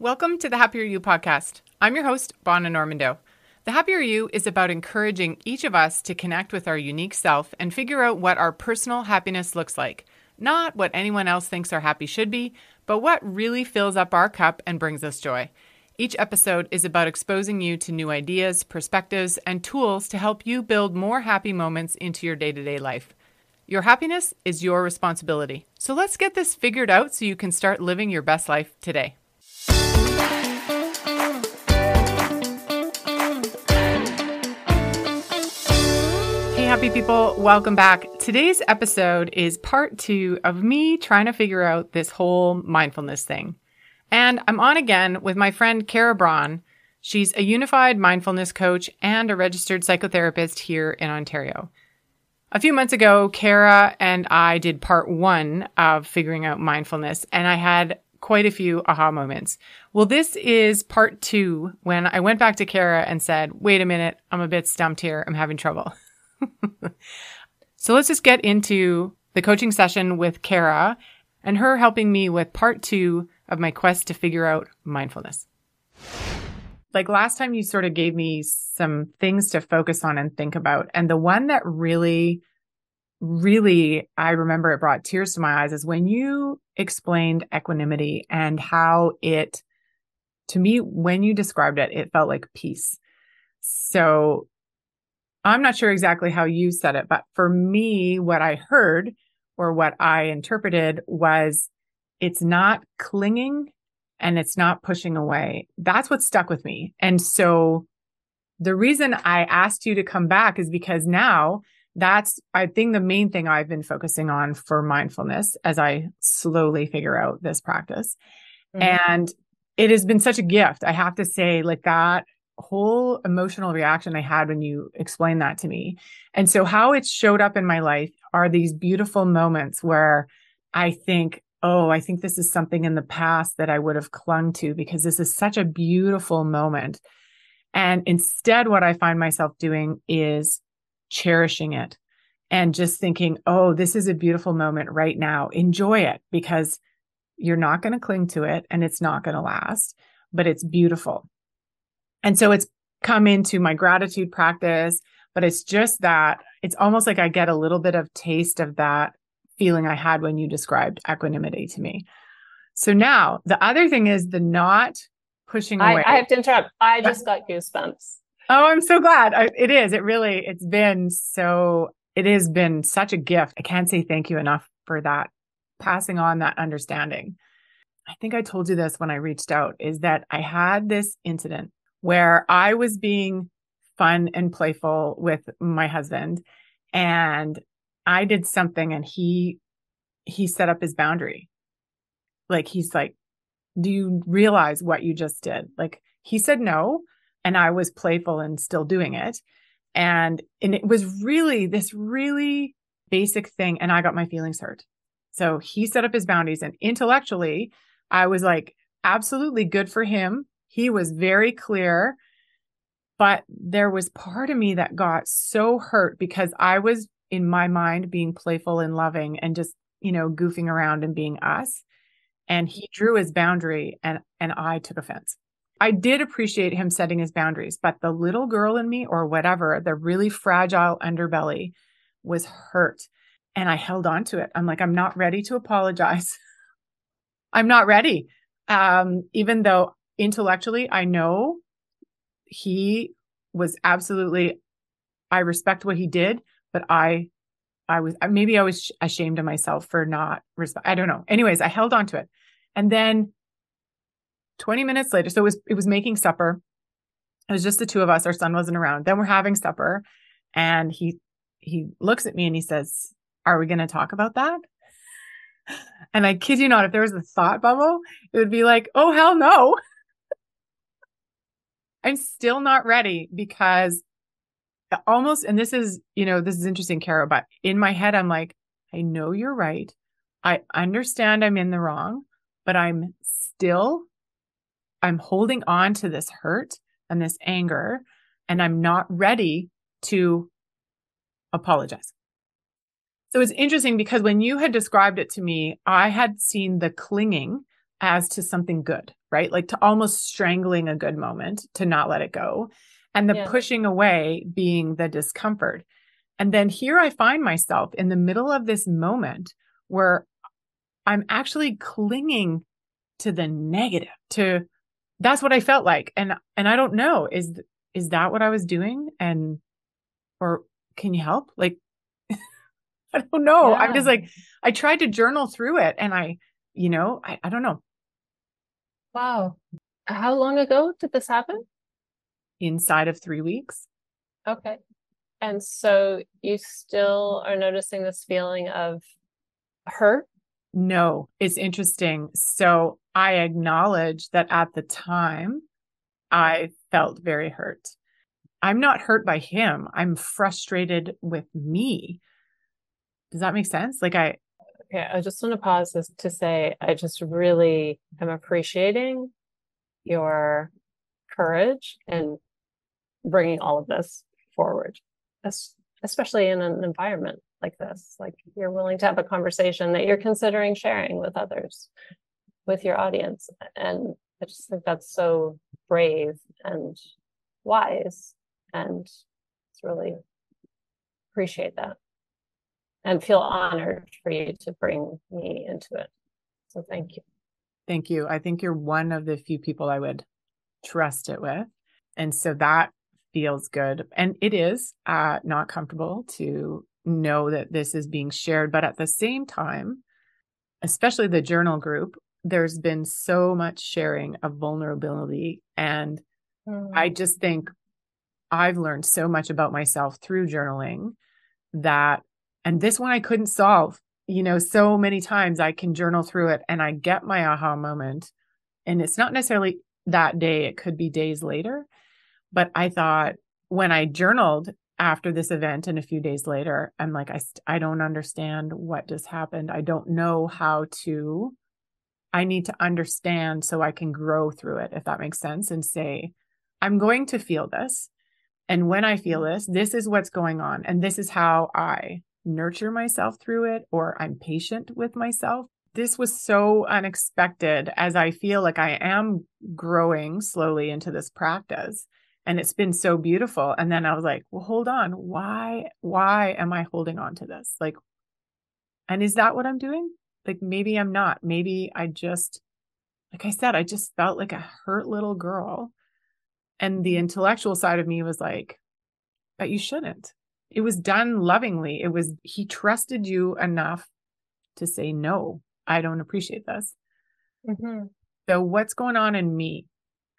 Welcome to the Happier You podcast. I'm your host, Bonna Normando. The Happier You is about encouraging each of us to connect with our unique self and figure out what our personal happiness looks like. Not what anyone else thinks our happy should be, but what really fills up our cup and brings us joy. Each episode is about exposing you to new ideas, perspectives, and tools to help you build more happy moments into your day to day life. Your happiness is your responsibility. So let's get this figured out so you can start living your best life today. Hey, happy people, welcome back. Today's episode is part two of me trying to figure out this whole mindfulness thing. And I'm on again with my friend Kara Braun. She's a unified mindfulness coach and a registered psychotherapist here in Ontario. A few months ago, Kara and I did part one of figuring out mindfulness, and I had quite a few aha moments. Well, this is part two when I went back to Kara and said, wait a minute, I'm a bit stumped here. I'm having trouble. so let's just get into the coaching session with Kara and her helping me with part two of my quest to figure out mindfulness. Like last time, you sort of gave me some things to focus on and think about. And the one that really, really, I remember it brought tears to my eyes is when you explained equanimity and how it, to me, when you described it, it felt like peace. So I'm not sure exactly how you said it, but for me, what I heard or what I interpreted was it's not clinging and it's not pushing away. That's what stuck with me. And so the reason I asked you to come back is because now that's, I think, the main thing I've been focusing on for mindfulness as I slowly figure out this practice. Mm-hmm. And it has been such a gift. I have to say, like that whole emotional reaction I had when you explained that to me. And so, how it showed up in my life are these beautiful moments where I think, oh, I think this is something in the past that I would have clung to because this is such a beautiful moment. And instead, what I find myself doing is cherishing it and just thinking, oh, this is a beautiful moment right now. Enjoy it because you're not going to cling to it and it's not going to last, but it's beautiful. And so it's come into my gratitude practice, but it's just that it's almost like I get a little bit of taste of that feeling I had when you described equanimity to me. So now the other thing is the not pushing away. I, I have to interrupt. I just got goosebumps. Oh, I'm so glad. I, it is. It really, it's been so, it has been such a gift. I can't say thank you enough for that, passing on that understanding. I think I told you this when I reached out is that I had this incident where I was being fun and playful with my husband and I did something and he he set up his boundary. Like he's like, "Do you realize what you just did?" Like he said no and I was playful and still doing it. And and it was really this really basic thing and I got my feelings hurt. So he set up his boundaries and intellectually I was like absolutely good for him he was very clear. But there was part of me that got so hurt because I was in my mind being playful and loving and just, you know, goofing around and being us. And he drew his boundary and and I took offense. I did appreciate him setting his boundaries, but the little girl in me or whatever, the really fragile underbelly was hurt. And I held on to it. I'm like, I'm not ready to apologize. I'm not ready. Um, even though intellectually, I know he was absolutely, I respect what he did, but I, I was, maybe I was ashamed of myself for not. I don't know. Anyways, I held on to it. And then 20 minutes later, so it was, it was making supper. It was just the two of us. Our son wasn't around. Then we're having supper and he, he looks at me and he says, are we going to talk about that? And I kid you not, if there was a thought bubble, it would be like, oh, hell no. I'm still not ready because almost, and this is, you know, this is interesting, Kara, but in my head, I'm like, I know you're right. I understand I'm in the wrong, but I'm still, I'm holding on to this hurt and this anger, and I'm not ready to apologize. So it's interesting because when you had described it to me, I had seen the clinging as to something good. right? Like to almost strangling a good moment to not let it go. And the Yeah. pushing away being the discomfort. And then here I find myself in the middle of this moment where I'm actually clinging to the negative, to that's what I felt like. And and I don't know, is is that what I was doing? And or can you help? Like I don't know. I'm just like I tried to journal through it and I, you know, I, I don't know. Wow. How long ago did this happen? Inside of three weeks. Okay. And so you still are noticing this feeling of hurt? No, it's interesting. So I acknowledge that at the time I felt very hurt. I'm not hurt by him. I'm frustrated with me. Does that make sense? Like I, Okay, I just want to pause this to say I just really am appreciating your courage and bringing all of this forward, especially in an environment like this. Like you're willing to have a conversation that you're considering sharing with others, with your audience. And I just think that's so brave and wise. And it's really appreciate that and feel honored for you to bring me into it. So thank you. thank you. I think you're one of the few people I would trust it with. And so that feels good. And it is uh, not comfortable to know that this is being shared. But at the same time, especially the journal group, there's been so much sharing of vulnerability. And I mm. just think I've learned so much about myself through journaling that, and this one I couldn't solve. You know, so many times I can journal through it and I get my aha moment. And it's not necessarily that day, it could be days later. But I thought when I journaled after this event and a few days later, I'm like, I, st- I don't understand what just happened. I don't know how to, I need to understand so I can grow through it, if that makes sense, and say, I'm going to feel this. And when I feel mm-hmm. this, this is what's going on. And this is how I nurture myself through it, or I'm patient with myself. This was so unexpected as I feel like I am growing slowly into this practice. And it's been so beautiful. And then I was like, well, hold on. Why, why am I holding on to this? Like, and is that what I'm doing? Like, maybe I'm not. Maybe I just, like I said, I just felt like a hurt little girl. And the intellectual side of me was like, but you shouldn't. It was done lovingly. It was, he trusted you enough to say, no, I don't appreciate this. Mhm. So, what's going on in me?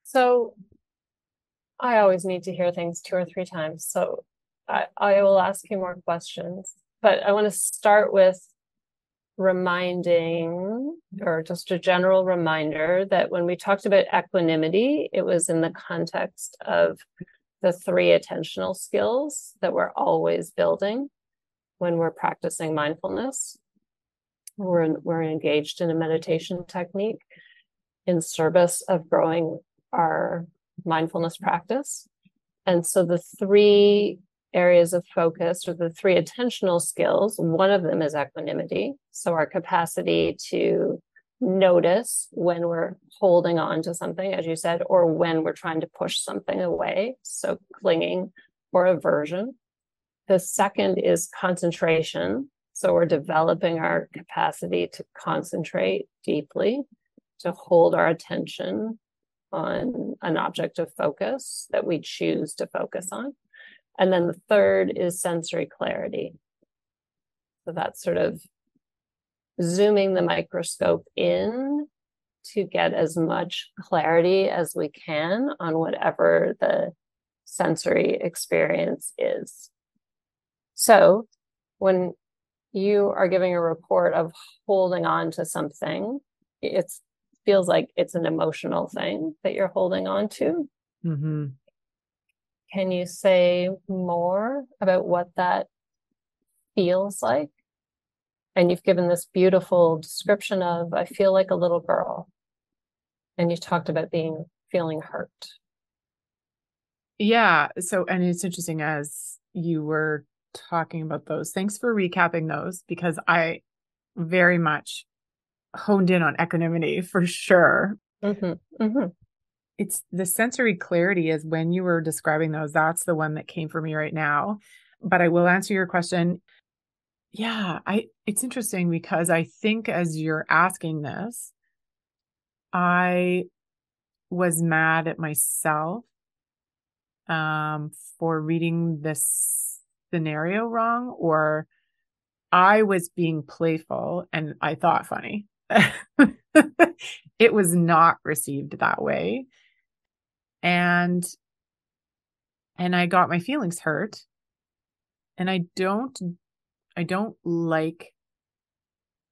So I always need to hear things two or three times. So I, I will ask you more questions, but I want to start with reminding or just a general reminder that when we talked about equanimity, it was in the context of the three attentional skills that we're always building when we're practicing mindfulness. We're, we're engaged in a meditation technique in service of growing our mindfulness practice. And so the three areas of focus or the three attentional skills, one of them is equanimity. So our capacity to notice when we're holding on to something, as you said, or when we're trying to push something away. So clinging or aversion. The second is concentration. So we're developing our capacity to concentrate deeply, to hold our attention on an object of focus that we choose to focus on. And then the third is sensory clarity. So that's sort of zooming the microscope in to get as much clarity as we can on whatever the sensory experience is. So when you are giving a report of holding on to something, it feels like it's an emotional thing that you're holding on to. Mm-hmm. Can you say more about what that feels like? And you've given this beautiful description of, I feel like a little girl. And you talked about being feeling hurt. Yeah. So, and it's interesting as you were talking about those. Thanks for recapping those because I very much honed in on equanimity for sure. Mm-hmm. Mm-hmm. It's the sensory clarity is when you were describing those, that's the one that came for me right now. But I will answer your question. Yeah, I it's interesting because I think as you're asking this, I was mad at myself um for reading this scenario wrong or I was being playful and I thought funny. it was not received that way. And and I got my feelings hurt. And I don't I don't like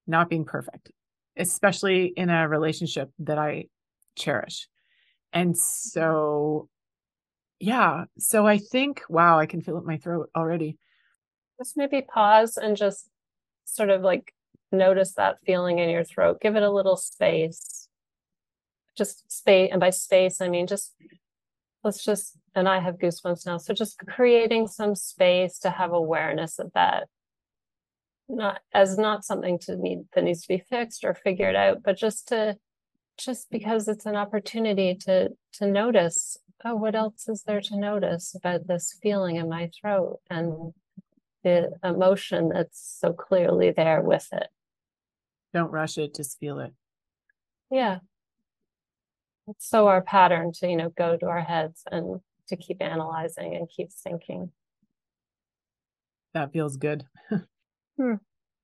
not being perfect, especially in a relationship that I cherish. And so yeah, so I think wow, I can feel it in my throat already. Just maybe pause and just sort of like notice that feeling in your throat. Give it a little space. Just space, and by space, I mean just let's just, and I have goosebumps now. So just creating some space to have awareness of that, not as not something to need that needs to be fixed or figured out, but just to just because it's an opportunity to to notice oh what else is there to notice about this feeling in my throat and the emotion that's so clearly there with it. Don't rush it, just feel it. Yeah. It's so our pattern to, you know, go to our heads and to keep analyzing and keep thinking. That feels good. hmm.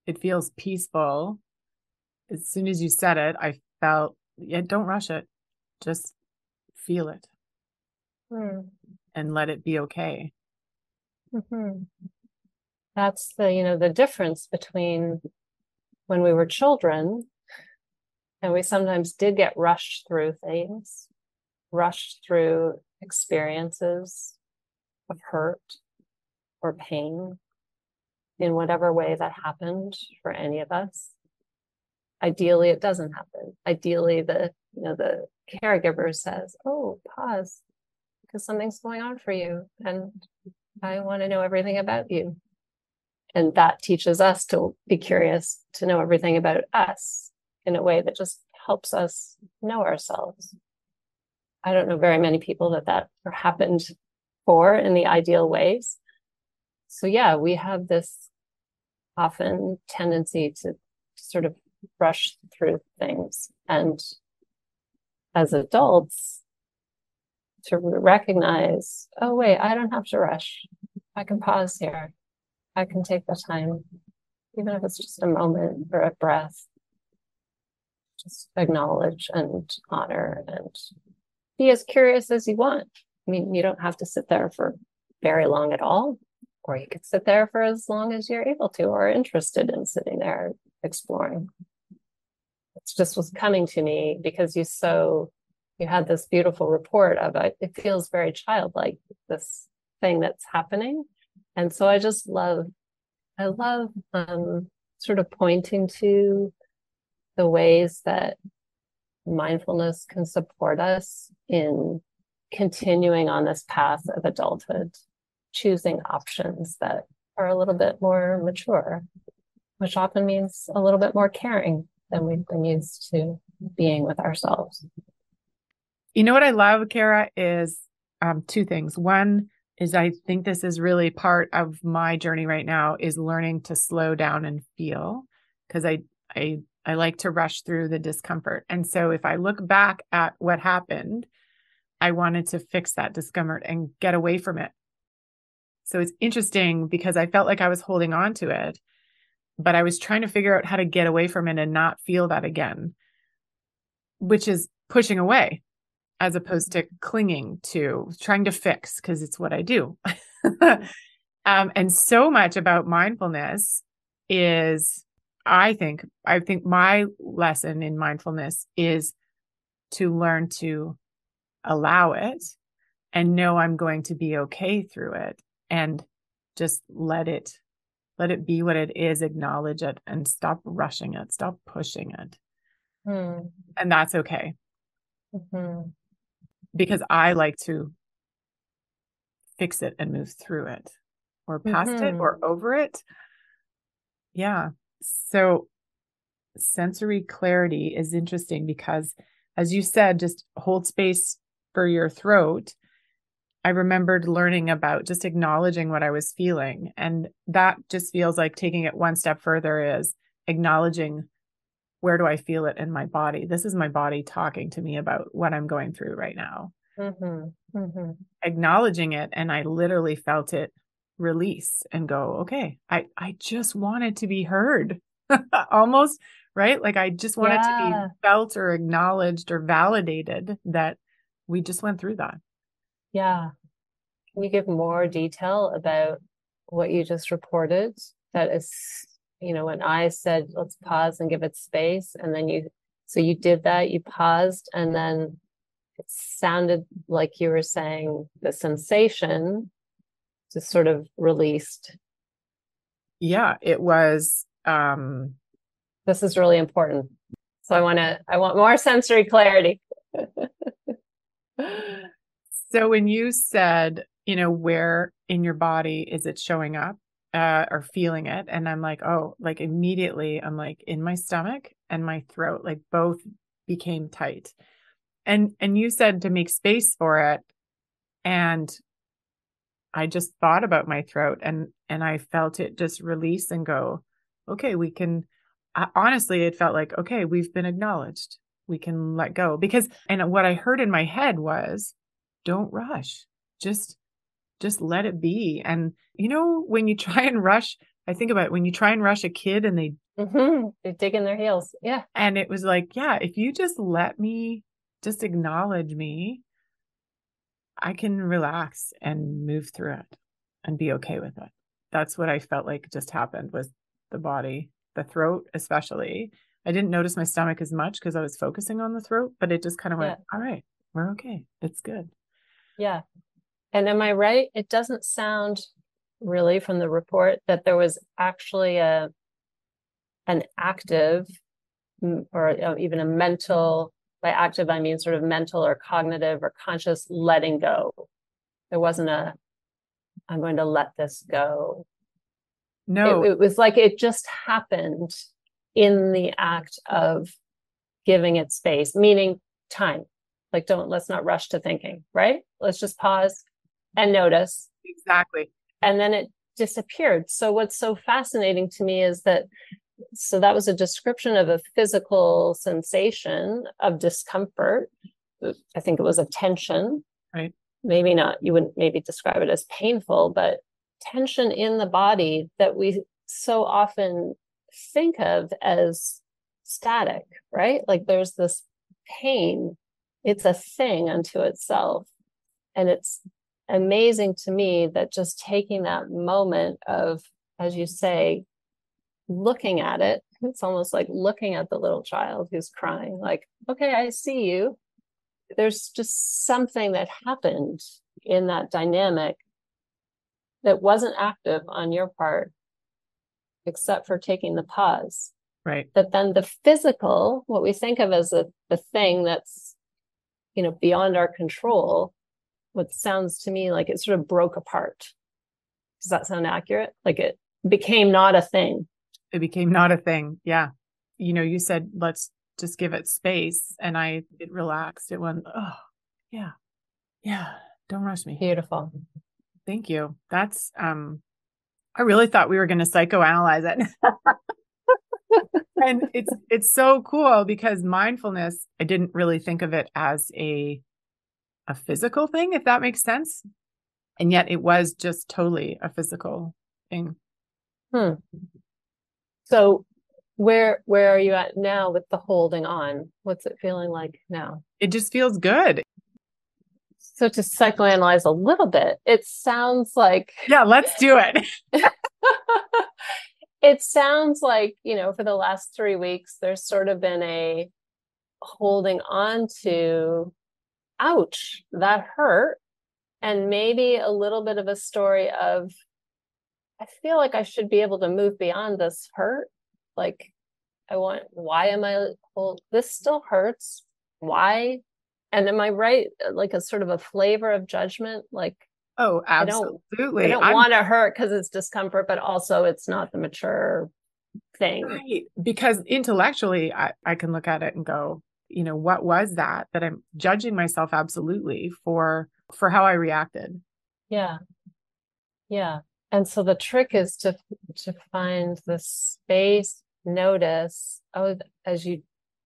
It feels peaceful. As soon as you said it, I felt, yeah, don't rush it. Just feel it. Hmm. And let it be okay. Mm-hmm that's the you know the difference between when we were children and we sometimes did get rushed through things rushed through experiences of hurt or pain in whatever way that happened for any of us. Ideally it doesn't happen. Ideally the you know the caregiver says oh pause because something's going on for you and i want to know everything about you. And that teaches us to be curious to know everything about us in a way that just helps us know ourselves. I don't know very many people that that happened for in the ideal ways. So yeah we have this often tendency to sort of rush through things and as adults to recognize oh wait i don't have to rush. I can pause here. I can take the time, even if it's just a moment or a breath, just acknowledge and honor and be as curious as you want. I mean, you don't have to sit there for very long at all, or you could sit there for as long as you're able to or interested in sitting there exploring. It's just was coming to me because you so you had this beautiful report of it. It feels very childlike, this thing that's happening and so I just love, I love um, sort of pointing to the ways that mindfulness can support us in continuing on this path of adulthood, choosing options that are a little bit more mature, which often means a little bit more caring than we've been used to being with ourselves. You know what I love, Kara, is um, two things. One, is I think this is really part of my journey right now is learning to slow down and feel because I I I like to rush through the discomfort. And so if I look back at what happened, I wanted to fix that discomfort and get away from it. So it's interesting because I felt like I was holding on to it, but I was trying to figure out how to get away from it and not feel that again, which is pushing away as opposed to clinging to trying to fix because it's what I do. um, and so much about mindfulness is, I think, I think my lesson in mindfulness is to learn to allow it and know I'm going to be okay through it and just let it let it be what it is acknowledge it and stop rushing it stop pushing it hmm. and that's okay mm-hmm because I like to fix it and move through it or past mm-hmm. it or mm-hmm. over it. Yeah. So sensory clarity is interesting because as you said, just hold space for your throat. I remembered learning about just acknowledging what I was feeling. And that just feels like taking it one step further is acknowledging where do I feel it in my body? This is my body talking to me about what I'm going through right now. Mm-hmm. Mm-hmm. Acknowledging it. And I literally felt it release and go, okay, I, I just wanted to be heard almost, right? Like I just wanted yeah. to be felt or acknowledged or validated that we just went through that. Yeah. Can you give more detail about what you just reported? That is, you know, when I said, let's pause and give it space. And then you, so you did that, you paused, and then it sounded like you were saying the sensation just sort of released. Yeah, it was. um This is really important. So I want to, I want more sensory clarity. so when you said, you know, where in your body is it showing up uh, or feeling it? And I'm like, oh, like immediately I'm like in my stomach and my throat, like both became tight. And and you said to make space for it. And I just thought about my throat and and I felt it just release and go, okay, we can I, honestly it felt like okay, we've been acknowledged. We can let go. Because and what i heard in my head was don't rush. Just just let it be. And you know when you try and rush i think about it, when you try and rush a kid and they mm-hmm. they're digging their heels. Yeah. And it was like yeah if you just let me just acknowledge me i can relax and move through it and be okay with it that's what i felt like just happened was the body the throat especially I didn't notice my stomach as much because I was focusing on the throat, but it just kind of went, yeah. all right, we're okay. It's good. Yeah. And am I right? It doesn't sound really from the report that there was actually a an active or even a mental by active I mean sort of mental or cognitive or conscious letting go. There wasn't a I'm going to let this go. No. It, it was like it just happened in the act of giving it space, meaning time. Like, don't let's not rush to thinking, right? Let's just pause and notice. Exactly. And then it disappeared. So, what's so fascinating to me is that so that was a description of a physical sensation of discomfort. I think it was a tension. Right. Maybe not, you wouldn't maybe describe it as painful, but tension in the body that we so often think of as static, right? Like there's this pain, it's a thing unto itself. And it's amazing to me that just taking that moment of, as you say, looking at it, it's almost like looking at the little child who's crying, like, okay, I see you. There's just something that happened in that dynamic that wasn't active on your part except for taking the pause. Right. That then the physical, what we think of as a, the thing that's, you know, beyond our control, what sounds to me like it sort of broke apart. Does that sound accurate? Like it became not a thing. It became not a thing. Yeah. You know, you said, let's just give it space. And I, it relaxed. It went, oh, yeah. Yeah. Don't rush me. Beautiful. Thank you. That's, um, I really thought we were going to psychoanalyze it. and it's it's so cool because mindfulness, I didn't really think of it as a a physical thing, if that makes sense. And yet it was just totally a physical thing. Hmm. So where where are you at now with the holding on? What's it feeling like now? It just feels good. So to psychoanalyze a little bit, it sounds like Yeah, let's do it. it sounds like, you know, for the last 3 weeks there's sort of been a holding on to ouch, that hurt and maybe a little bit of a story of I feel like I should be able to move beyond this hurt. Like I want why am I hold this still hurts? Why and am I right? Like a sort of a flavor of judgment, like oh, absolutely. I don't, don't want to hurt because it's discomfort, but also it's not the mature thing. Right. Because intellectually, I, I can look at it and go, you know, what was that that I'm judging myself absolutely for for how I reacted. Yeah. Yeah. And so the trick is to to find the space, notice, oh, as you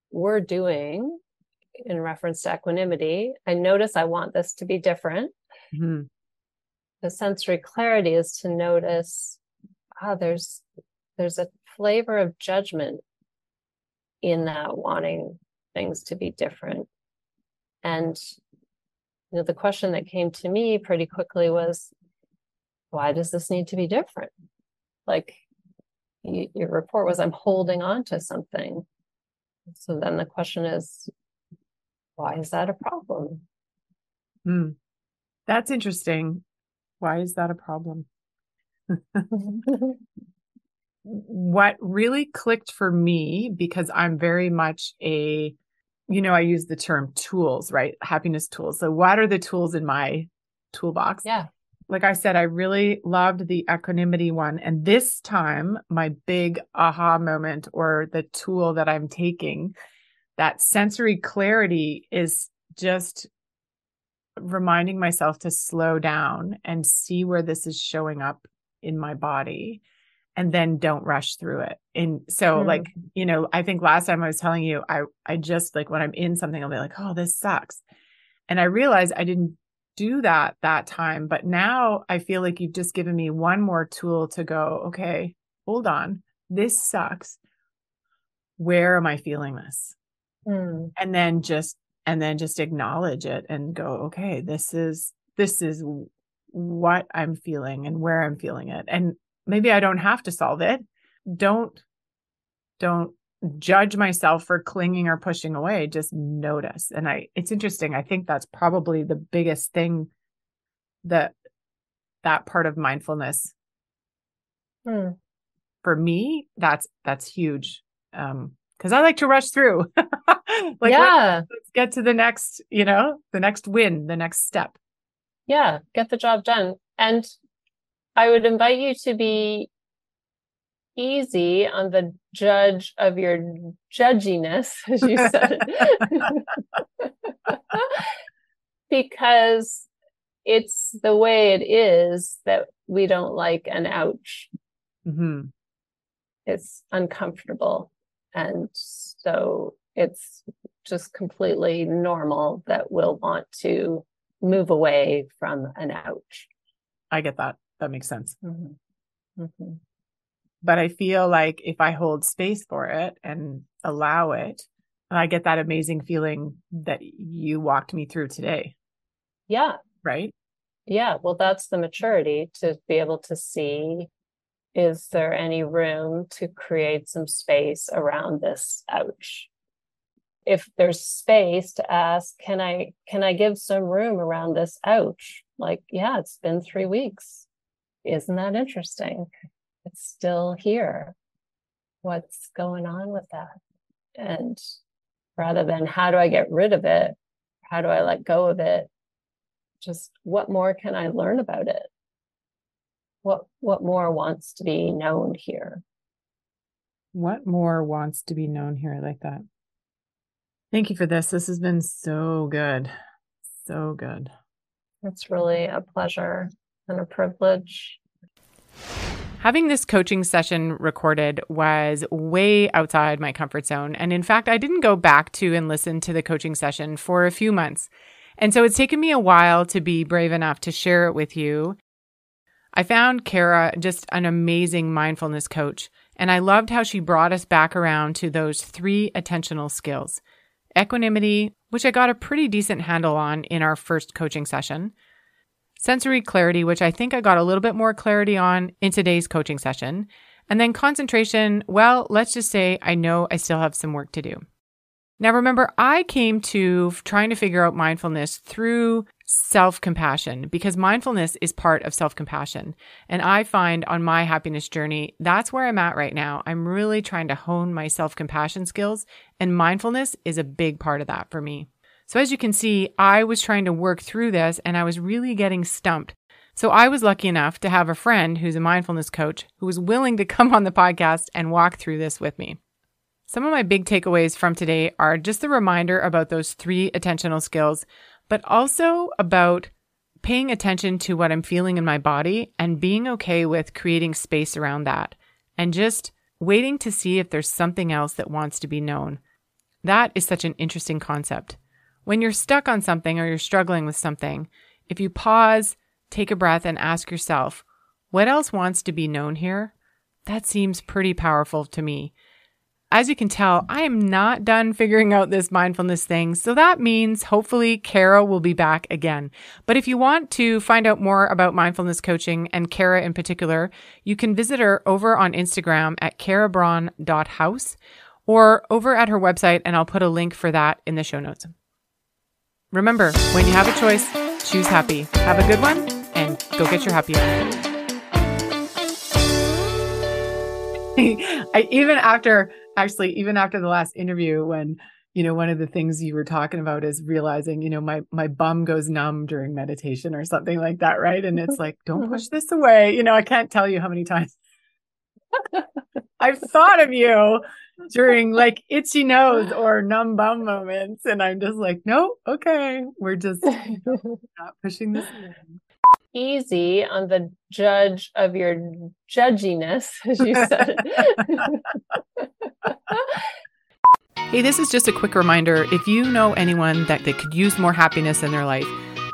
were doing in reference to equanimity, I notice I want this to be different. Mm-hmm. The sensory clarity is to notice, ah, there's there's a flavor of judgment in that wanting things to be different. And you know, the question that came to me pretty quickly was, why does this need to be different? Like you, your report was, I'm holding on to something. So then the question is, why is that a problem? Hmm. That's interesting. Why is that a problem? what really clicked for me, because I'm very much a, you know, I use the term tools, right? Happiness tools. So, what are the tools in my toolbox? Yeah. Like I said, I really loved the equanimity one. And this time, my big aha moment or the tool that I'm taking, that sensory clarity is just reminding myself to slow down and see where this is showing up in my body and then don't rush through it. And so mm. like, you know, I think last time I was telling you, I, I just like when I'm in something, I'll be like, oh, this sucks. And I realized I didn't do that that time. But now I feel like you've just given me one more tool to go, okay, hold on. This sucks. Where am I feeling this? Mm. And then just, and then just acknowledge it and go, okay, this is, this is what I'm feeling and where I'm feeling it. And maybe I don't have to solve it. Don't don't judge myself for clinging or pushing away. Just notice. And I it's interesting. I think that's probably the biggest thing that that part of mindfulness hmm. for me that's that's huge um because i like to rush through like yeah let's, let's get to the next you know the next win the next step yeah get the job done and I would invite you to be easy on the judge of your judginess, as you said, because it's the way it is that we don't like an ouch. Mm-hmm. It's uncomfortable. And so it's just completely normal that we'll want to move away from an ouch. I get that that makes sense. Mm-hmm. Mm-hmm. But I feel like if I hold space for it and allow it, I get that amazing feeling that you walked me through today. Yeah. Right. Yeah. Well, that's the maturity to be able to see is there any room to create some space around this ouch? If there's space to ask, can I can I give some room around this ouch? Like, yeah, it's been three weeks isn't that interesting? It's still here. What's going on with that? And rather than how do I get rid of it? How do I let go of it? Just what more can I learn about it? What what more wants to be known here? What more wants to be known here? I like that. Thank you for this. This has been so good. So good. It's really a pleasure and a privilege. Having this coaching session recorded was way outside my comfort zone. And in fact, I didn't go back to and listen to the coaching session for a few months. And so it's taken me a while to be brave enough to share it with you. I found Kara just an amazing mindfulness coach, and I loved how she brought us back around to those three attentional skills equanimity, which I got a pretty decent handle on in our first coaching session, sensory clarity, which I think I got a little bit more clarity on in today's coaching session. And then concentration, well, let's just say I know I still have some work to do. Now, remember, I came to trying to figure out mindfulness through self compassion because mindfulness is part of self compassion. And I find on my happiness journey, that's where I'm at right now. I'm really trying to hone my self compassion skills, and mindfulness is a big part of that for me. So as you can see, I was trying to work through this and I was really getting stumped. So I was lucky enough to have a friend who's a mindfulness coach who was willing to come on the podcast and walk through this with me. Some of my big takeaways from today are just a reminder about those three attentional skills, but also about paying attention to what I'm feeling in my body and being okay with creating space around that and just waiting to see if there's something else that wants to be known. That is such an interesting concept. When you're stuck on something or you're struggling with something, if you pause, take a breath, and ask yourself, what else wants to be known here? That seems pretty powerful to me. As you can tell, I am not done figuring out this mindfulness thing. So that means hopefully Kara will be back again. But if you want to find out more about mindfulness coaching and Kara in particular, you can visit her over on Instagram at karabraun.house or over at her website. And I'll put a link for that in the show notes. Remember, when you have a choice, choose happy. Have a good one and go get your happy hour. I even after actually even after the last interview when you know one of the things you were talking about is realizing you know my my bum goes numb during meditation or something like that right and it's like don't mm-hmm. push this away you know I can't tell you how many times I've thought of you during like itchy nose or numb bum moments. And I'm just like, no, okay, we're just not pushing this Easy on the judge of your judginess, as you said. hey, this is just a quick reminder. If you know anyone that, that could use more happiness in their life,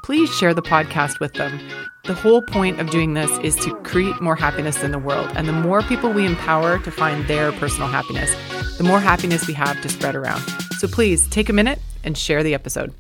please share the podcast with them. The whole point of doing this is to create more happiness in the world. And the more people we empower to find their personal happiness, the more happiness we have to spread around. So please take a minute and share the episode.